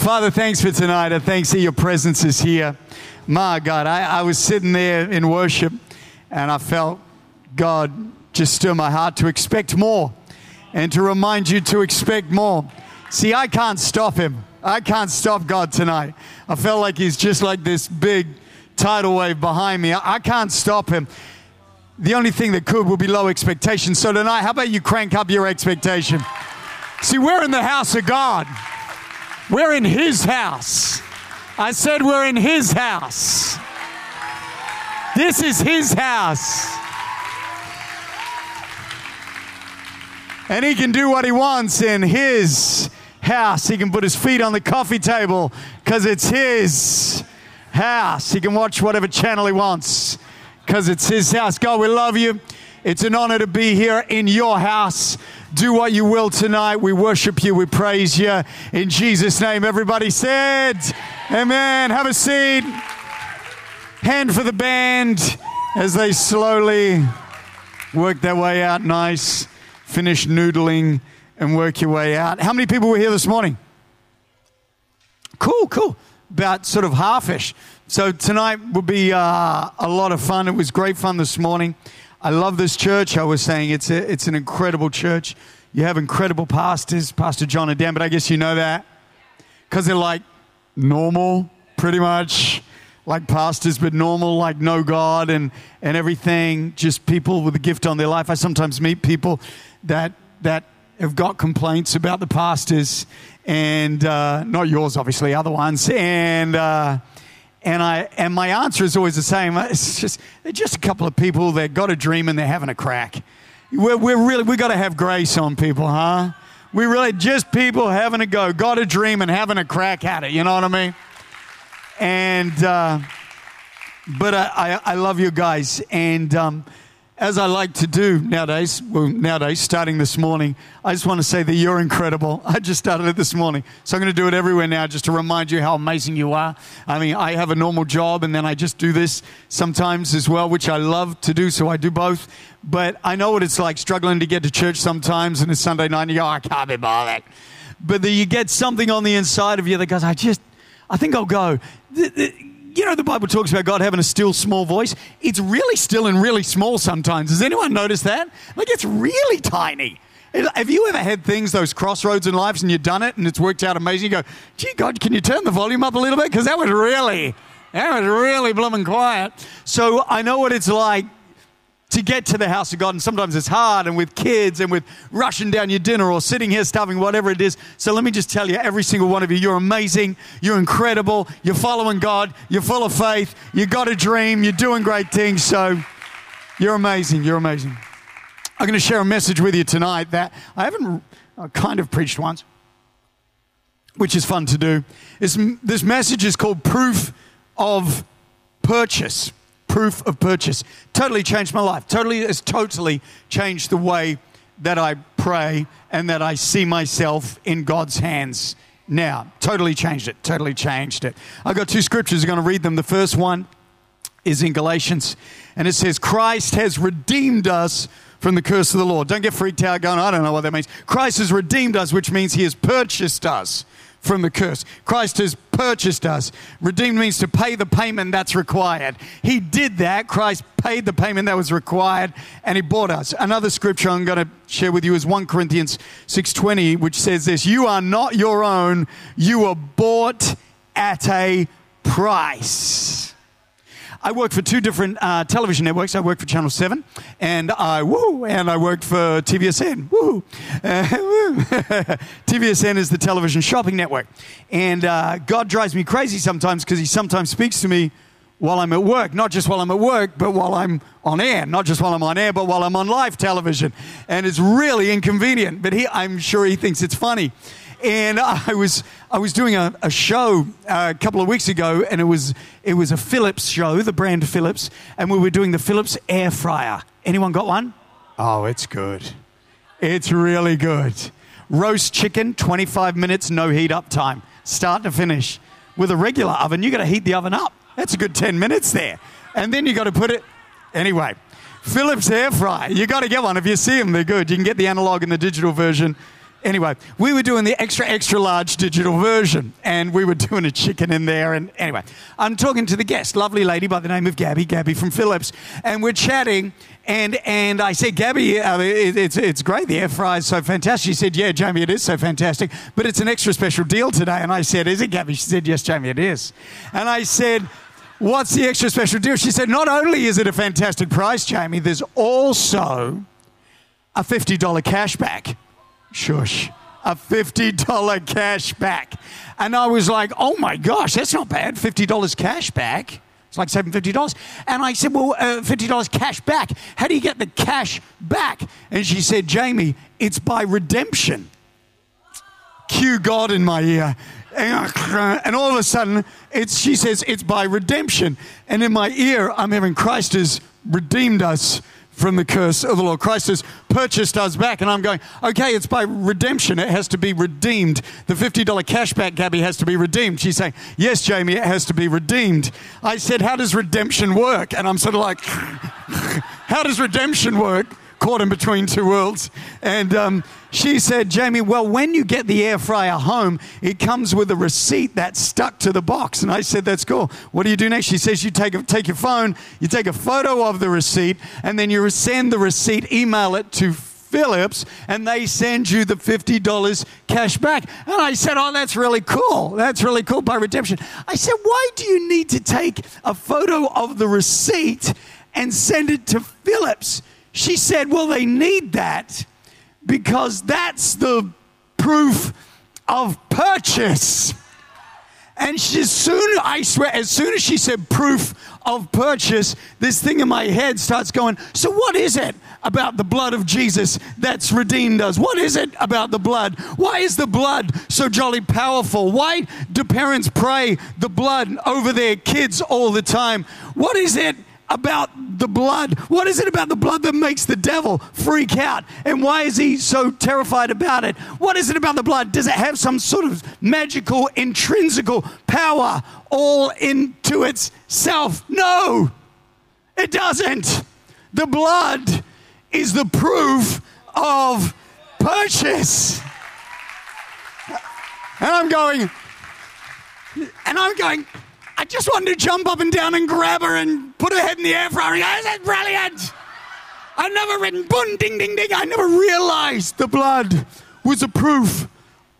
Father, thanks for tonight. And thanks that your presence is here. My God, I, I was sitting there in worship and I felt God just stir my heart to expect more and to remind you to expect more. See, I can't stop him. I can't stop God tonight. I felt like he's just like this big tidal wave behind me. I, I can't stop him. The only thing that could would be low expectation. So tonight, how about you crank up your expectation? See, we're in the house of God. We're in his house. I said we're in his house. This is his house. And he can do what he wants in his house. He can put his feet on the coffee table because it's his house. He can watch whatever channel he wants because it's his house. God, we love you. It's an honor to be here in your house. Do what you will tonight. We worship you. We praise you. In Jesus' name, everybody said, Amen. Have a seat. Hand for the band as they slowly work their way out nice, finish noodling, and work your way out. How many people were here this morning? Cool, cool. About sort of halfish. So tonight will be uh, a lot of fun. It was great fun this morning. I love this church. I was saying it's, a, it's an incredible church. You have incredible pastors, Pastor John and Dan, but I guess you know that because they're like normal, pretty much like pastors, but normal, like no God and, and everything. Just people with a gift on their life. I sometimes meet people that that have got complaints about the pastors, and uh, not yours, obviously, other ones, and. Uh, and I and my answer is always the same. It's just they're just a couple of people that got a dream and they're having a crack. We're, we're really we got to have grace on people, huh? We really just people having a go, got a dream and having a crack at it. You know what I mean? And uh, but I, I, I love you guys and. Um, as I like to do nowadays, well, nowadays, starting this morning, I just want to say that you're incredible. I just started it this morning. So I'm going to do it everywhere now just to remind you how amazing you are. I mean, I have a normal job and then I just do this sometimes as well, which I love to do. So I do both. But I know what it's like struggling to get to church sometimes and it's Sunday night and you go, I can't be bothered. But then you get something on the inside of you that goes, I just, I think I'll go you know, the Bible talks about God having a still small voice. It's really still and really small sometimes. Has anyone noticed that? Like it's really tiny. Have you ever had things, those crossroads in life, and you've done it and it's worked out amazing? You go, gee, God, can you turn the volume up a little bit? Because that was really, that was really blooming quiet. So I know what it's like to get to the house of God. And sometimes it's hard, and with kids, and with rushing down your dinner, or sitting here starving, whatever it is. So let me just tell you, every single one of you, you're amazing, you're incredible, you're following God, you're full of faith, you got a dream, you're doing great things. So you're amazing, you're amazing. I'm going to share a message with you tonight that I haven't kind of preached once, which is fun to do. It's, this message is called Proof of Purchase proof of purchase. Totally changed my life. Totally has totally changed the way that I pray and that I see myself in God's hands now. Totally changed it. Totally changed it. I've got two scriptures. I'm going to read them. The first one is in Galatians, and it says, Christ has redeemed us from the curse of the law. Don't get freaked out going, I don't know what that means. Christ has redeemed us, which means he has purchased us from the curse. Christ has purchased us. Redeemed means to pay the payment that's required. He did that. Christ paid the payment that was required and he bought us. Another scripture I'm going to share with you is 1 Corinthians 6:20 which says this, you are not your own, you were bought at a price. I worked for two different uh, television networks. I worked for Channel 7 and I, woo, and I worked for TVSN. Woo. TVSN is the television shopping network. And uh, God drives me crazy sometimes because he sometimes speaks to me while I'm at work, not just while I'm at work, but while I'm on air, not just while I'm on air, but while I'm on live television. And it's really inconvenient, but he, I'm sure he thinks it's funny and I was I was doing a, a show uh, a couple of weeks ago, and it was it was a Philips show, the brand Philips, and we were doing the Philips air fryer. Anyone got one? Oh, it's good. It's really good. Roast chicken, 25 minutes, no heat up time, start to finish. With a regular oven, you got to heat the oven up. That's a good 10 minutes there, and then you got to put it. Anyway, Philips air fryer. You got to get one. If you see them, they're good. You can get the analog and the digital version Anyway, we were doing the extra, extra large digital version, and we were doing a chicken in there. And anyway, I'm talking to the guest, lovely lady by the name of Gabby, Gabby from Philips, and we're chatting. And and I said, Gabby, uh, it, it's it's great. The air is so fantastic. She said, Yeah, Jamie, it is so fantastic, but it's an extra special deal today. And I said, Is it, Gabby? She said, Yes, Jamie, it is. And I said. What's the extra special deal? She said, Not only is it a fantastic price, Jamie, there's also a $50 cashback. Shush. A $50 cash back. And I was like, oh my gosh, that's not bad. $50 cash back. It's like $750. And I said, well, uh, $50 cash back. How do you get the cash back? And she said, Jamie, it's by redemption. Cue God in my ear. And all of a sudden, it's, she says, it's by redemption. And in my ear, I'm hearing Christ has redeemed us from the curse of the Lord. Christ has purchased us back. And I'm going, okay, it's by redemption. It has to be redeemed. The $50 cashback, Gabby, has to be redeemed. She's saying, yes, Jamie, it has to be redeemed. I said, how does redemption work? And I'm sort of like, how does redemption work? Caught in between two worlds. And um, she said, Jamie, well, when you get the air fryer home, it comes with a receipt that's stuck to the box. And I said, that's cool. What do you do next? She says, you take, a, take your phone, you take a photo of the receipt, and then you send the receipt, email it to Philips, and they send you the $50 cash back. And I said, Oh, that's really cool. That's really cool by redemption. I said, Why do you need to take a photo of the receipt and send it to Philips? She said, Well, they need that because that's the proof of purchase. And she, as soon, I swear, as soon as she said proof of purchase, this thing in my head starts going, so what is it about the blood of Jesus that's redeemed us? What is it about the blood? Why is the blood so jolly powerful? Why do parents pray the blood over their kids all the time? What is it about the blood? What is it about the blood that makes the devil freak out? And why is he so terrified about it? What is it about the blood? Does it have some sort of magical, intrinsical power all into itself? No, it doesn't. The blood is the proof of purchase. And I'm going, and I'm going, I just wanted to jump up and down and grab her and put her head in the air for her. Is brilliant. I never written boom, ding, ding, ding. I never realized the blood was a proof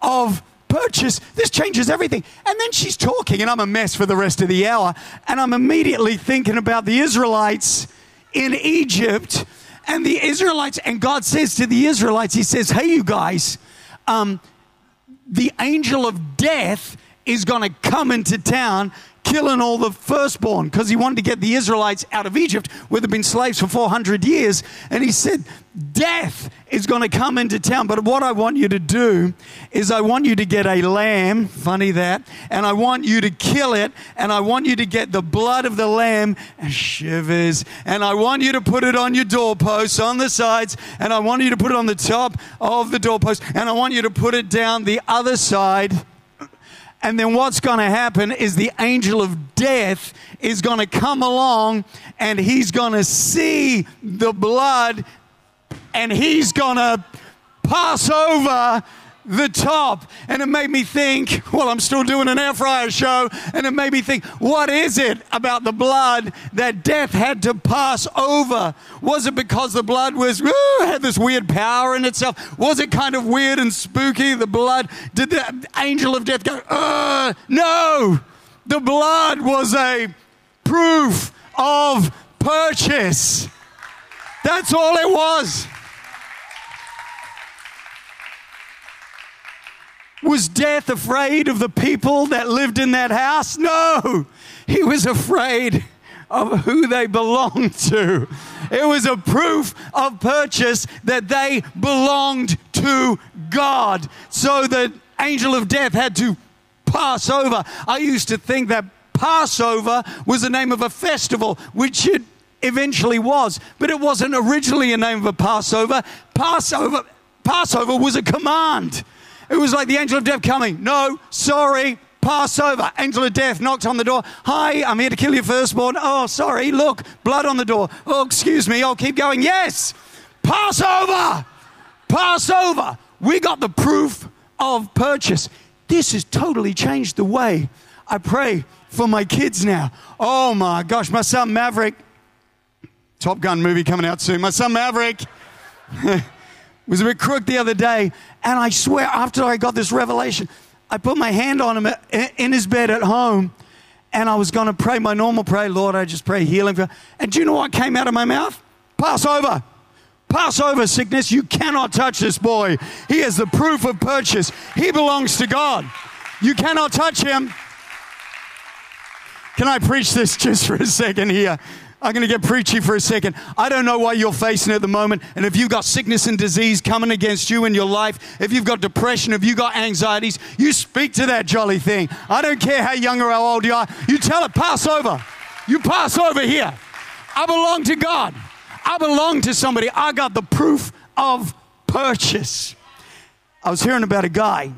of purchase. This changes everything. And then she's talking, and I'm a mess for the rest of the hour. And I'm immediately thinking about the Israelites in Egypt and the Israelites. And God says to the Israelites, He says, Hey, you guys, um, the angel of death is going to come into town killing all the firstborn because he wanted to get the Israelites out of Egypt where they've been slaves for 400 years. And he said, Death is going to come into town. But what I want you to do is, I want you to get a lamb, funny that, and I want you to kill it, and I want you to get the blood of the lamb and shivers, and I want you to put it on your doorposts on the sides, and I want you to put it on the top of the doorpost, and I want you to put it down the other side and then what's going to happen is the angel of death is going to come along and he's going to see the blood and he's going to pass over the top. And it made me think, well, I'm still doing an air fryer show, and it made me think, what is it about the blood that death had to pass over? Was it because the blood was woo, had this weird power in itself? Was it kind of weird and spooky? The blood did the angel of death go? Uh, no, the blood was a proof of purchase. That's all it was. Was death afraid of the people that lived in that house? No, he was afraid of who they belonged to. It was a proof of purchase that they belonged to God. So the angel of death had to pass over. I used to think that Passover was the name of a festival, which it eventually was, but it wasn't originally a name of a Passover. Passover, Passover was a command. It was like the angel of death coming. No, sorry, Passover. Angel of death knocked on the door. Hi, I'm here to kill your firstborn. Oh, sorry, look, blood on the door. Oh, excuse me, I'll keep going. Yes, Passover. Passover we got the proof of purchase. This has totally changed the way I pray for my kids now. Oh my gosh, my son Maverick, Top Gun movie coming out soon. My son Maverick was a bit crook the other day, and I swear, after I got this revelation, I put my hand on him uh, in his bed at home, and I was going to pray my normal prayer, Lord, I just pray healing for. And do you know what came out of my mouth? Passover. Passover sickness, you cannot touch this boy. He is the proof of purchase. He belongs to God. You cannot touch him. Can I preach this just for a second here? I'm going to get preachy for a second. I don't know what you're facing at the moment. And if you've got sickness and disease coming against you in your life, if you've got depression, if you've got anxieties, you speak to that jolly thing. I don't care how young or how old you are. You tell it, pass over. You pass over here. I belong to God. I belong to somebody. I got the proof of purchase. I was hearing about a guy,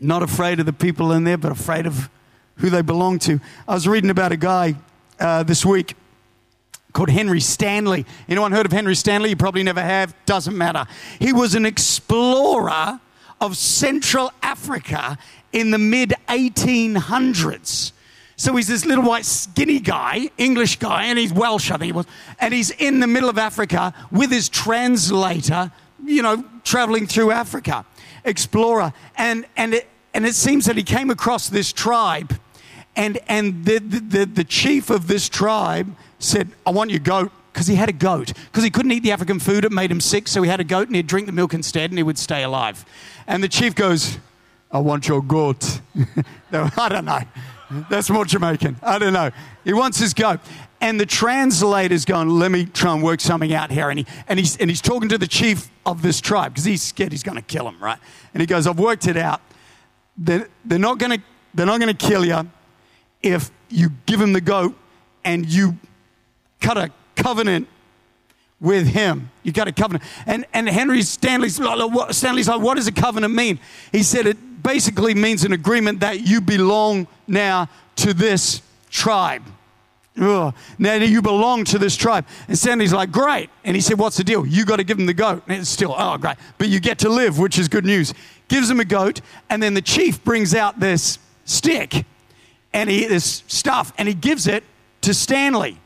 not afraid of the people in there, but afraid of who they belong to. I was reading about a guy uh, this week called Henry Stanley. Anyone heard of Henry Stanley? You probably never have. Doesn't matter. He was an explorer of Central Africa in the mid 1800s. So he's this little white skinny guy, English guy, and he's Welsh, I think he was. And he's in the middle of Africa with his translator, you know, traveling through Africa, explorer. And, and, it, and it seems that he came across this tribe, and, and the, the, the chief of this tribe said, I want your goat, because he had a goat. Because he couldn't eat the African food, it made him sick, so he had a goat and he'd drink the milk instead and he would stay alive. And the chief goes, I want your goat. I don't know. That's more Jamaican. I don't know. He wants his goat. And the translator's going, let me try and work something out here. And, he, and, he's, and he's talking to the chief of this tribe because he's scared he's going to kill him, right? And he goes, I've worked it out. They're, they're not going to kill you if you give him the goat and you cut a covenant with him. You got a covenant. And, and Henry Stanley's, Stanley's like, what does a covenant mean? He said it basically means an agreement that you belong now to this tribe. Ugh. Now you belong to this tribe. And Stanley's like, great. And he said, what's the deal? You got to give him the goat. And it's still, oh, great. But you get to live, which is good news. Gives him a goat. And then the chief brings out this stick and he, this stuff, and he gives it to Stanley.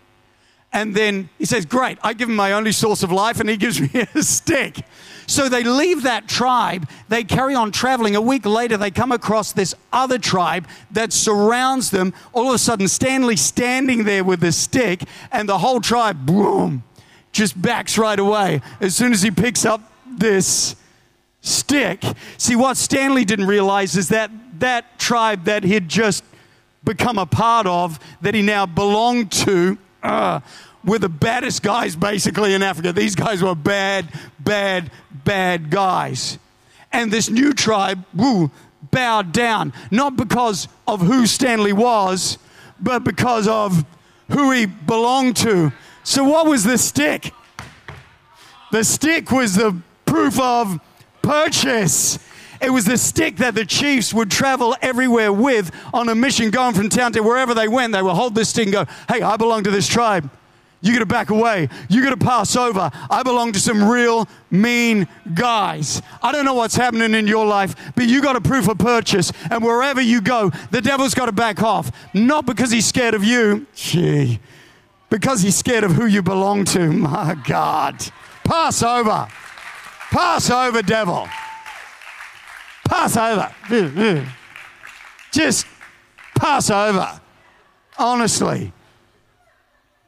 And then he says, Great, I give him my only source of life, and he gives me a stick. So they leave that tribe, they carry on traveling. A week later, they come across this other tribe that surrounds them. All of a sudden, Stanley's standing there with a stick, and the whole tribe, boom, just backs right away as soon as he picks up this stick. See, what Stanley didn't realize is that that tribe that he'd just become a part of, that he now belonged to, uh, were the baddest guys basically in Africa. These guys were bad, bad, bad guys. And this new tribe, woo, bowed down, not because of who Stanley was, but because of who he belonged to. So, what was the stick? The stick was the proof of purchase. It was the stick that the chiefs would travel everywhere with on a mission, going from town to wherever they went. They would hold this stick and go, Hey, I belong to this tribe. You got to back away. You got to pass over. I belong to some real mean guys. I don't know what's happening in your life, but you got a proof of purchase. And wherever you go, the devil's got to back off. Not because he's scared of you, gee, because he's scared of who you belong to. My God. Pass over. Pass over, devil. Pass over. Just pass over. Honestly.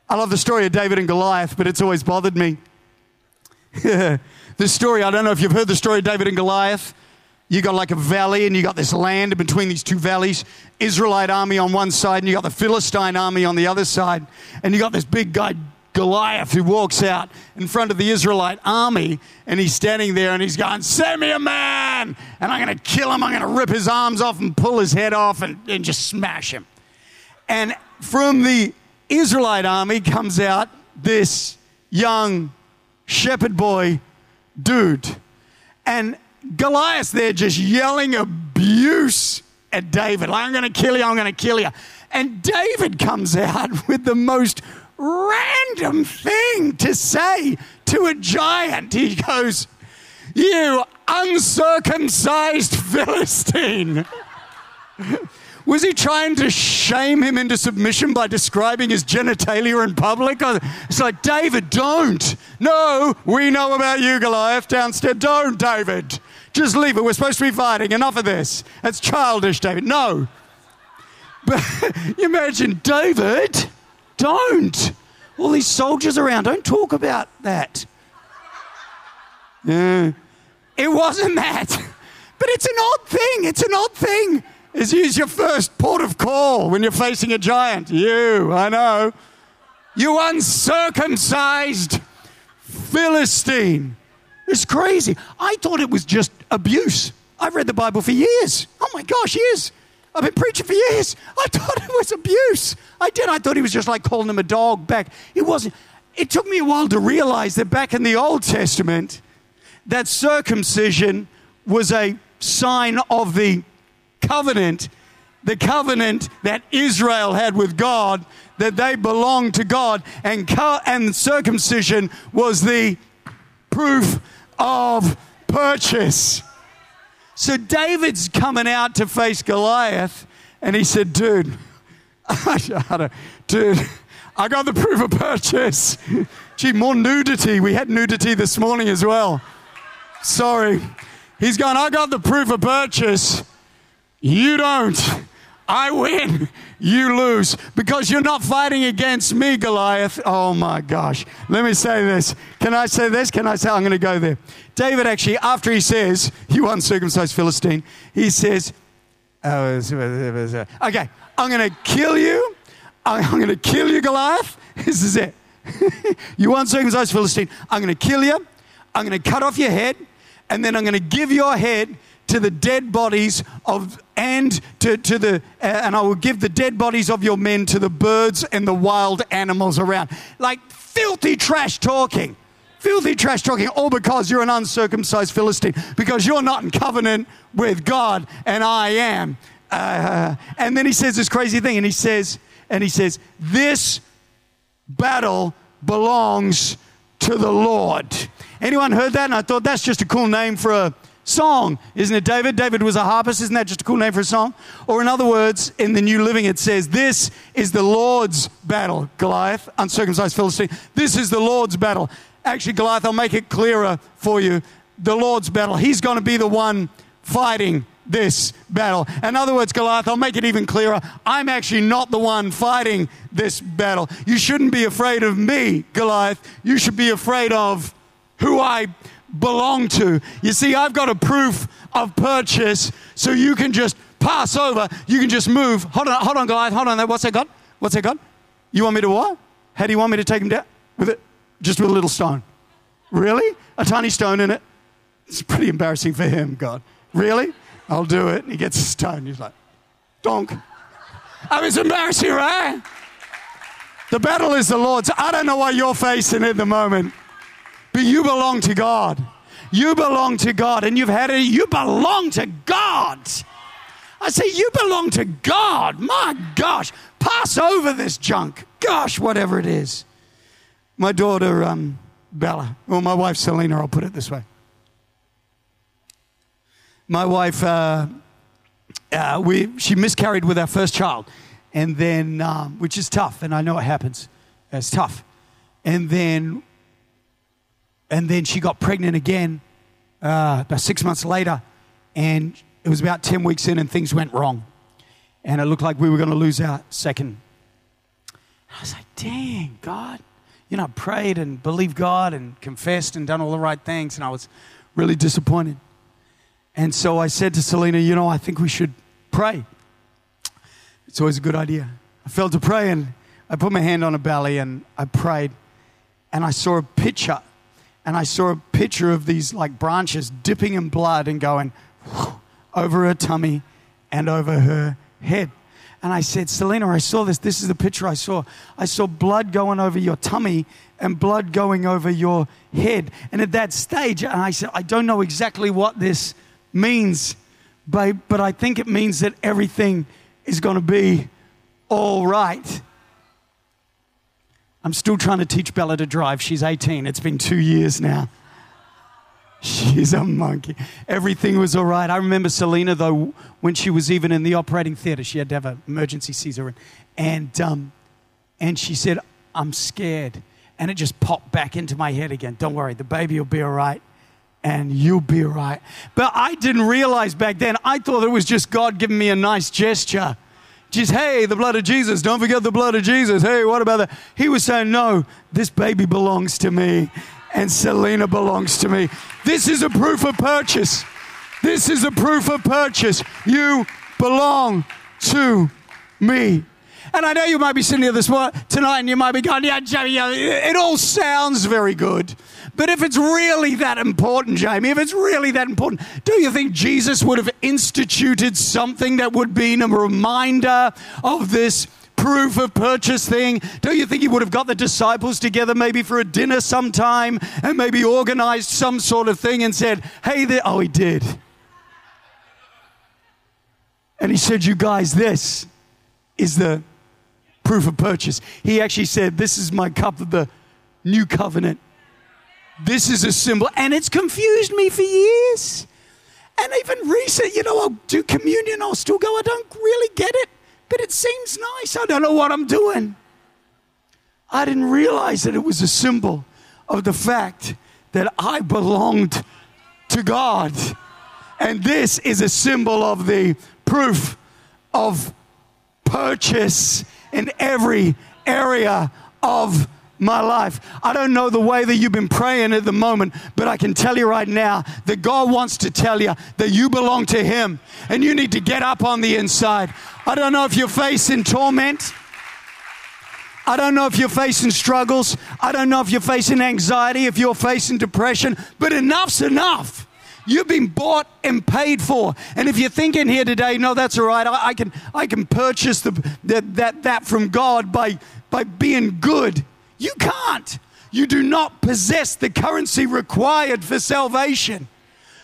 I love the story of David and Goliath, but it's always bothered me. this story, I don't know if you've heard the story of David and Goliath. You got like a valley, and you got this land between these two valleys. Israelite army on one side, and you got the Philistine army on the other side. And you got this big guy, Goliath who walks out in front of the Israelite army and he's standing there and he's going, Send me a man! And I'm going to kill him. I'm going to rip his arms off and pull his head off and, and just smash him. And from the Israelite army comes out this young shepherd boy dude. And Goliath there just yelling abuse at David. Like, I'm going to kill you, I'm going to kill you. And David comes out with the most random thing to say to a giant. He goes, You uncircumcised Philistine. Was he trying to shame him into submission by describing his genitalia in public? It's like, David, don't. No, we know about you, Goliath, downstairs. Don't, David. Just leave it. We're supposed to be fighting. Enough of this. That's childish, David. No. But you imagine, David, don't. All these soldiers around, don't talk about that. Yeah. It wasn't that. But it's an odd thing. It's an odd thing. Is use your first port of call when you're facing a giant. You, I know. You uncircumcised Philistine. It's crazy. I thought it was just abuse. I've read the Bible for years. Oh my gosh, years. I've been preaching for years. I thought it was abuse. I did. I thought he was just like calling him a dog back. It wasn't. It took me a while to realize that back in the Old Testament, that circumcision was a sign of the covenant, the covenant that Israel had with God, that they belonged to God, and, co- and circumcision was the proof of purchase. So David's coming out to face Goliath, and he said, Dude, dude, I got the proof of purchase. Gee, more nudity. We had nudity this morning as well. Sorry. He's going, I got the proof of purchase. You don't. I win. You lose because you're not fighting against me, Goliath. Oh my gosh. Let me say this. Can I say this? Can I say I'm going to go there? David actually, after he says, You uncircumcised Philistine, he says, oh, Okay, I'm going to kill you. I'm going to kill you, Goliath. This is it. you uncircumcised Philistine. I'm going to kill you. I'm going to cut off your head. And then I'm going to give your head to the dead bodies of and to, to the uh, and I will give the dead bodies of your men to the birds and the wild animals around. Like filthy trash talking. Filthy trash talking, all because you're an uncircumcised Philistine, because you're not in covenant with God, and I am. Uh, and then he says this crazy thing, and he says, and he says, this battle belongs to the Lord. Anyone heard that? And I thought that's just a cool name for a song, isn't it, David? David was a harpist. Isn't that just a cool name for a song? Or, in other words, in the New Living, it says, This is the Lord's battle, Goliath, uncircumcised Philistine. This is the Lord's battle. Actually, Goliath, I'll make it clearer for you. The Lord's battle. He's going to be the one fighting this battle. In other words, Goliath, I'll make it even clearer. I'm actually not the one fighting this battle. You shouldn't be afraid of me, Goliath. You should be afraid of who I belong to. You see, I've got a proof of purchase, so you can just pass over. You can just move. Hold on, hold on, Goliath. Hold on. There. What's that got? What's that got? You want me to what? How do you want me to take him down? With it? Just with a little stone. Really? A tiny stone in it? It's pretty embarrassing for him, God. Really? I'll do it. He gets a stone. He's like, donk. I was embarrassing, right? The battle is the Lord's. I don't know what you're facing at the moment. But you belong to God. You belong to God, and you've had it. You belong to God. I say, you belong to God. My gosh, pass over this junk. Gosh, whatever it is. My daughter, um, Bella, or my wife, Selena, I'll put it this way. My wife, uh, uh, we, she miscarried with our first child, and then, um, which is tough, and I know it happens. It's tough. And then and then she got pregnant again uh, about six months later, and it was about 10 weeks in, and things went wrong. And it looked like we were going to lose our second. I was like, dang, God. You know, I prayed and believed God and confessed and done all the right things, and I was really disappointed. And so I said to Selena, you know, I think we should pray. It's always a good idea. I fell to pray, and I put my hand on her belly and I prayed, and I saw a picture and I saw a picture of these like branches dipping in blood and going over her tummy and over her head. And I said, Selena, I saw this. This is the picture I saw. I saw blood going over your tummy and blood going over your head. And at that stage, and I said, I don't know exactly what this means, babe, but I think it means that everything is going to be all right. I'm still trying to teach Bella to drive. She's 18. It's been two years now. She's a monkey. Everything was all right. I remember Selena, though, when she was even in the operating theater, she had to have an emergency Caesar. And, um, and she said, I'm scared. And it just popped back into my head again. Don't worry, the baby will be all right and you'll be all right. But I didn't realize back then, I thought it was just God giving me a nice gesture. Just, hey, the blood of Jesus, don't forget the blood of Jesus. Hey, what about that? He was saying, no, this baby belongs to me, and Selena belongs to me. This is a proof of purchase. This is a proof of purchase. You belong to me. And I know you might be sitting here this morning, tonight and you might be going, yeah, Jamie, it all sounds very good. But if it's really that important, Jamie, if it's really that important, do you think Jesus would have instituted something that would be a reminder of this? proof of purchase thing? Don't you think he would have got the disciples together maybe for a dinner sometime and maybe organized some sort of thing and said, hey, there? Oh, he did. And he said, You guys, this is the proof of purchase. He actually said, This is my cup of the new covenant. This is a symbol. And it's confused me for years. And even recent, you know, I'll do communion, I'll still go, I don't really get it, but it seems nice. I don't know what I'm doing. I didn't realize that it was a symbol of the fact that I belonged to God. And this is a symbol of the proof of purchase in every area of my life. I don't know the way that you've been praying at the moment, but I can tell you right now that God wants to tell you that you belong to Him and you need to get up on the inside. I don't know if you're facing torment. I don't know if you're facing struggles. I don't know if you're facing anxiety, if you're facing depression, but enough's enough. You've been bought and paid for. And if you're thinking here today, no, that's all right, I, I can, I can purchase the, the, that, that from God by, by being good. You can't. You do not possess the currency required for salvation.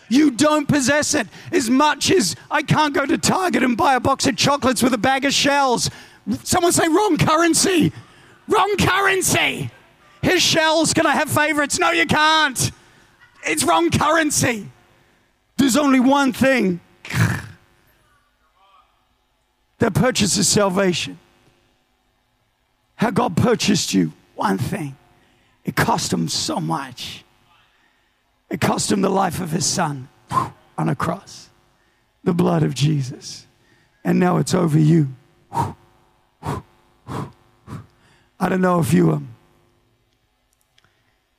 You don't possess it as much as I can't go to Target and buy a box of chocolates with a bag of shells. Someone say, wrong currency. Wrong currency. His shells, can I have favorites? No, you can't. It's wrong currency. There's only one thing that purchases salvation. How God purchased you, one thing. It cost him so much. It cost him the life of his son on a cross, the blood of Jesus. And now it's over you. I don't know if you are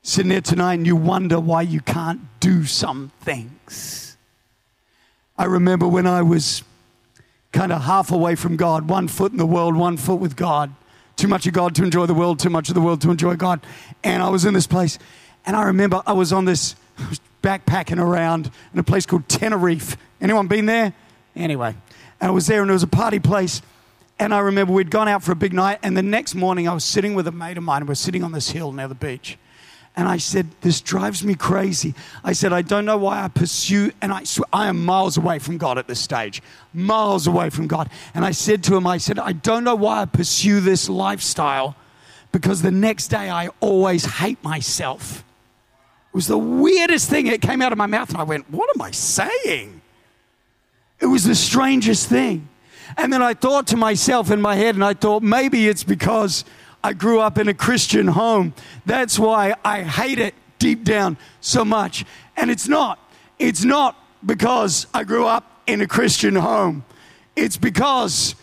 sitting there tonight and you wonder why you can't do some things. I remember when I was kind of half away from God, one foot in the world, one foot with God. Too much of God to enjoy the world, too much of the world to enjoy God. And I was in this place, and I remember I was on this backpacking around in a place called Tenerife. Anyone been there? Anyway, and I was there, and it was a party place. And I remember we'd gone out for a big night, and the next morning I was sitting with a mate of mine, and we're sitting on this hill near the beach. And I said, This drives me crazy. I said, I don't know why I pursue, and I, I am miles away from God at this stage, miles away from God. And I said to him, I said, I don't know why I pursue this lifestyle because the next day I always hate myself. It was the weirdest thing. It came out of my mouth, and I went, What am I saying? It was the strangest thing. And then I thought to myself in my head, and I thought, maybe it's because I grew up in a Christian home. That's why I hate it deep down so much. And it's not. It's not because I grew up in a Christian home. It's because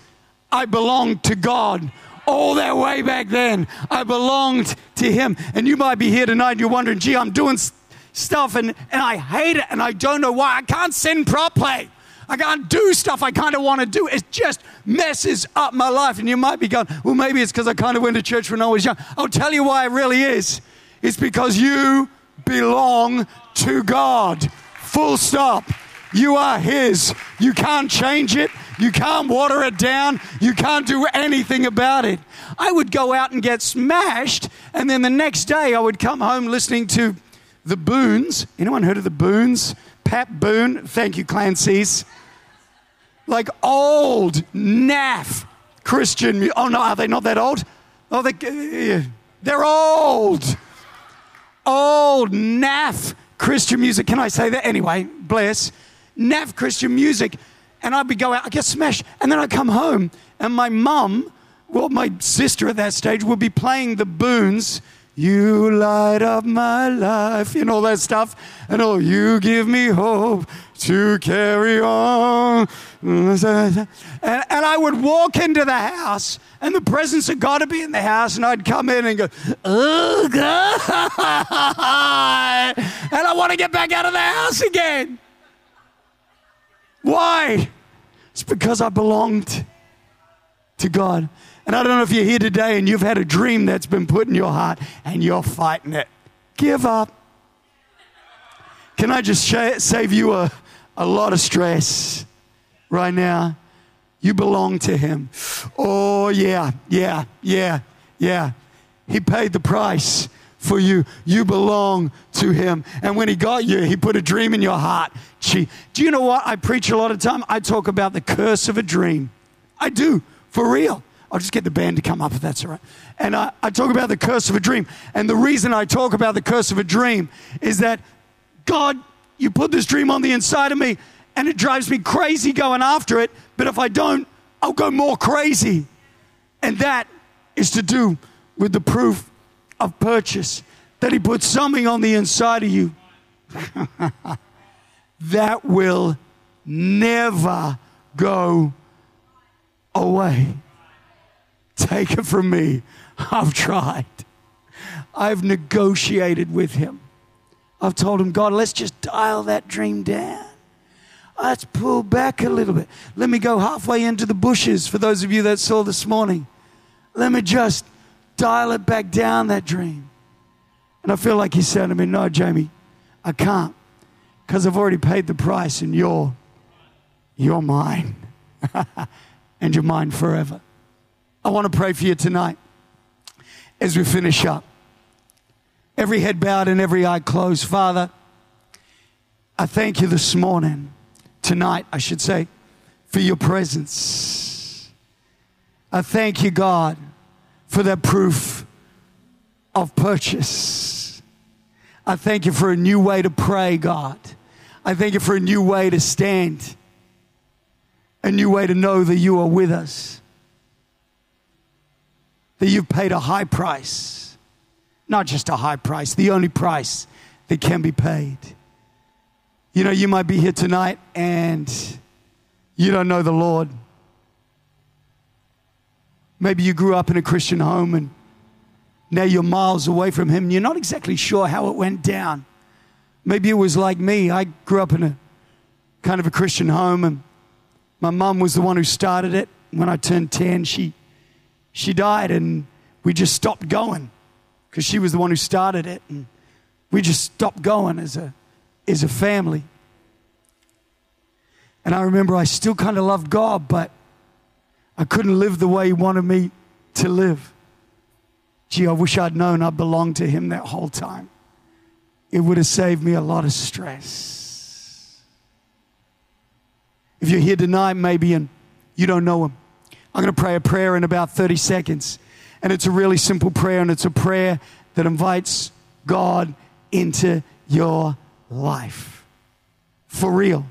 I belonged to God all that way back then. I belonged to Him. And you might be here tonight and you're wondering, gee, I'm doing stuff and, and I hate it and I don't know why. I can't sin properly. I can't do stuff I kind of want to do. It just messes up my life. And you might be going, well, maybe it's because I kind of went to church when I was young. I'll tell you why it really is. It's because you belong to God. Full stop. You are His. You can't change it. You can't water it down. You can't do anything about it. I would go out and get smashed, and then the next day I would come home listening to the Boones. Anyone heard of the Boones? Pat Boone, thank you, Clancy's. Like old, naff Christian. Oh, no, are they not that old? Oh, they, uh, they're old. Old, naff Christian music. Can I say that? Anyway, bless. Nav Christian music. And I'd be going out, I get smashed. And then I'd come home and my mum, well, my sister at that stage would be playing the Boones. You light up my life, and all that stuff. And oh, you give me hope to carry on. And, and I would walk into the house, and the presence of God would be in the house, and I'd come in and go, Oh, God. And I want to get back out of the house again. Why? It's because I belonged to God. And I don't know if you're here today and you've had a dream that's been put in your heart and you're fighting it. Give up. Can I just sh- save you a, a lot of stress right now? You belong to Him. Oh, yeah, yeah, yeah, yeah. He paid the price for you. You belong to Him. And when He got you, He put a dream in your heart. Gee, do you know what? I preach a lot of time. I talk about the curse of a dream. I do, for real. I'll just get the band to come up if that's all right. And I, I talk about the curse of a dream. And the reason I talk about the curse of a dream is that God, you put this dream on the inside of me, and it drives me crazy going after it. But if I don't, I'll go more crazy. And that is to do with the proof of purchase that He put something on the inside of you that will never go away. Take it from me. I've tried. I've negotiated with him. I've told him, God, let's just dial that dream down. Let's pull back a little bit. Let me go halfway into the bushes for those of you that saw this morning. Let me just dial it back down, that dream. And I feel like he said to me, No, Jamie, I can't because I've already paid the price and you're, you're mine. and you're mine forever. I want to pray for you tonight as we finish up. Every head bowed and every eye closed. Father, I thank you this morning, tonight, I should say, for your presence. I thank you, God, for that proof of purchase. I thank you for a new way to pray, God. I thank you for a new way to stand, a new way to know that you are with us that you've paid a high price. Not just a high price, the only price that can be paid. You know, you might be here tonight and you don't know the Lord. Maybe you grew up in a Christian home and now you're miles away from Him. and You're not exactly sure how it went down. Maybe it was like me. I grew up in a kind of a Christian home and my mom was the one who started it. When I turned 10, she she died and we just stopped going because she was the one who started it. And we just stopped going as a, as a family. And I remember I still kind of loved God, but I couldn't live the way He wanted me to live. Gee, I wish I'd known I belonged to Him that whole time. It would have saved me a lot of stress. If you're here tonight, maybe, and you don't know Him, I'm going to pray a prayer in about 30 seconds. And it's a really simple prayer, and it's a prayer that invites God into your life. For real.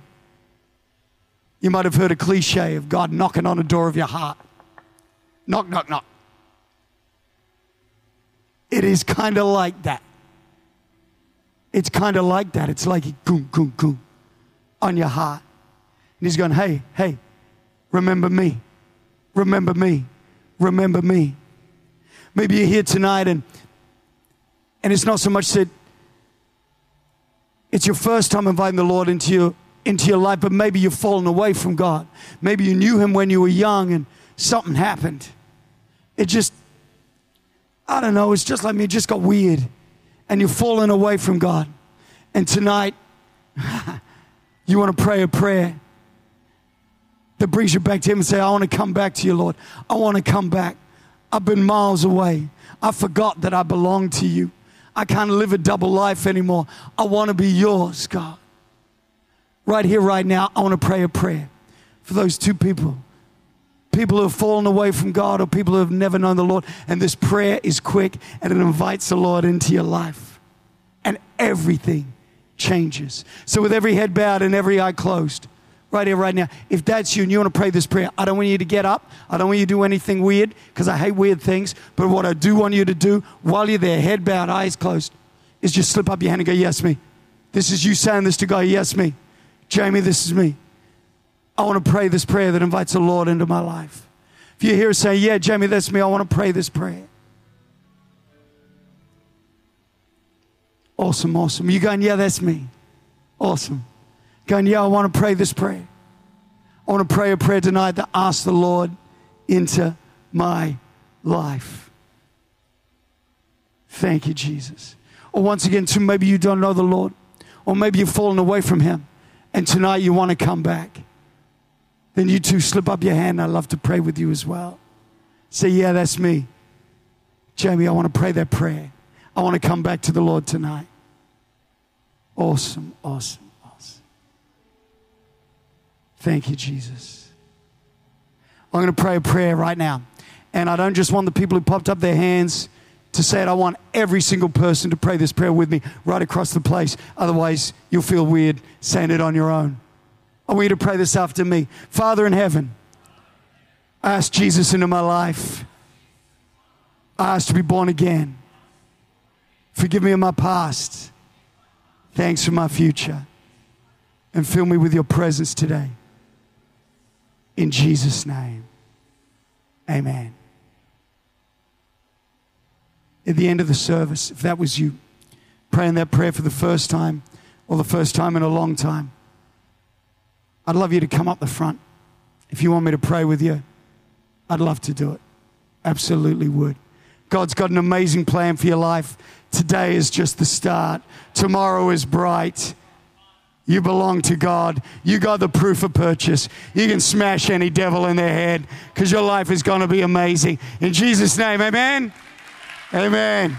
You might have heard a cliche of God knocking on the door of your heart. Knock, knock, knock. It is kind of like that. It's kind of like that. It's like goom, goom, goom on your heart. And he's going, hey, hey, remember me. Remember me. Remember me. Maybe you're here tonight and and it's not so much that it's your first time inviting the Lord into your into your life, but maybe you've fallen away from God. Maybe you knew him when you were young and something happened. It just I don't know, it's just like me, it just got weird. And you've fallen away from God. And tonight, you want to pray a prayer that brings you back to Him and say, I want to come back to you, Lord. I want to come back. I've been miles away. I forgot that I belong to you. I can't live a double life anymore. I want to be yours, God. Right here, right now, I want to pray a prayer for those two people people who have fallen away from God or people who have never known the Lord. And this prayer is quick and it invites the Lord into your life. And everything changes. So, with every head bowed and every eye closed, right here, right now, if that's you and you want to pray this prayer, I don't want you to get up. I don't want you to do anything weird because I hate weird things. But what I do want you to do while you're there, head bowed, eyes closed, is just slip up your hand and go, Yes, me. This is you saying this to God, Yes, me. Jamie, this is me. I want to pray this prayer that invites the Lord into my life. If you're here saying, Yeah, Jamie, that's me, I want to pray this prayer. Awesome, awesome. You going, Yeah, that's me. Awesome. Going, Yeah, I want to pray this prayer. I want to pray a prayer tonight that asks the Lord into my life. Thank you, Jesus. Or once again, too, maybe you don't know the Lord, or maybe you've fallen away from Him, and tonight you want to come back. Then you too slip up your hand. I'd love to pray with you as well. Say, Yeah, that's me. Jamie, I want to pray that prayer. I want to come back to the Lord tonight. Awesome, awesome, awesome. Thank you, Jesus. I'm going to pray a prayer right now. And I don't just want the people who popped up their hands to say it. I want every single person to pray this prayer with me right across the place. Otherwise, you'll feel weird saying it on your own. I want you to pray this after me. Father in heaven, I ask Jesus into my life. I ask to be born again. Forgive me of my past. Thanks for my future. And fill me with your presence today. In Jesus' name, amen. At the end of the service, if that was you, praying that prayer for the first time or the first time in a long time, I'd love you to come up the front. If you want me to pray with you, I'd love to do it. Absolutely would. God's got an amazing plan for your life. Today is just the start. Tomorrow is bright. You belong to God. You got the proof of purchase. You can smash any devil in their head because your life is going to be amazing. In Jesus' name, amen. Amen.